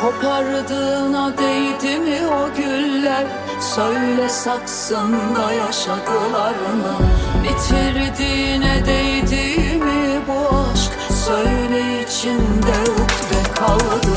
Kopardığına değdi mi o güller? Söyle saksında yaşadılar mı Bitirdiğine değdi mi bu aşk? Söyle içinde ukde kaldı.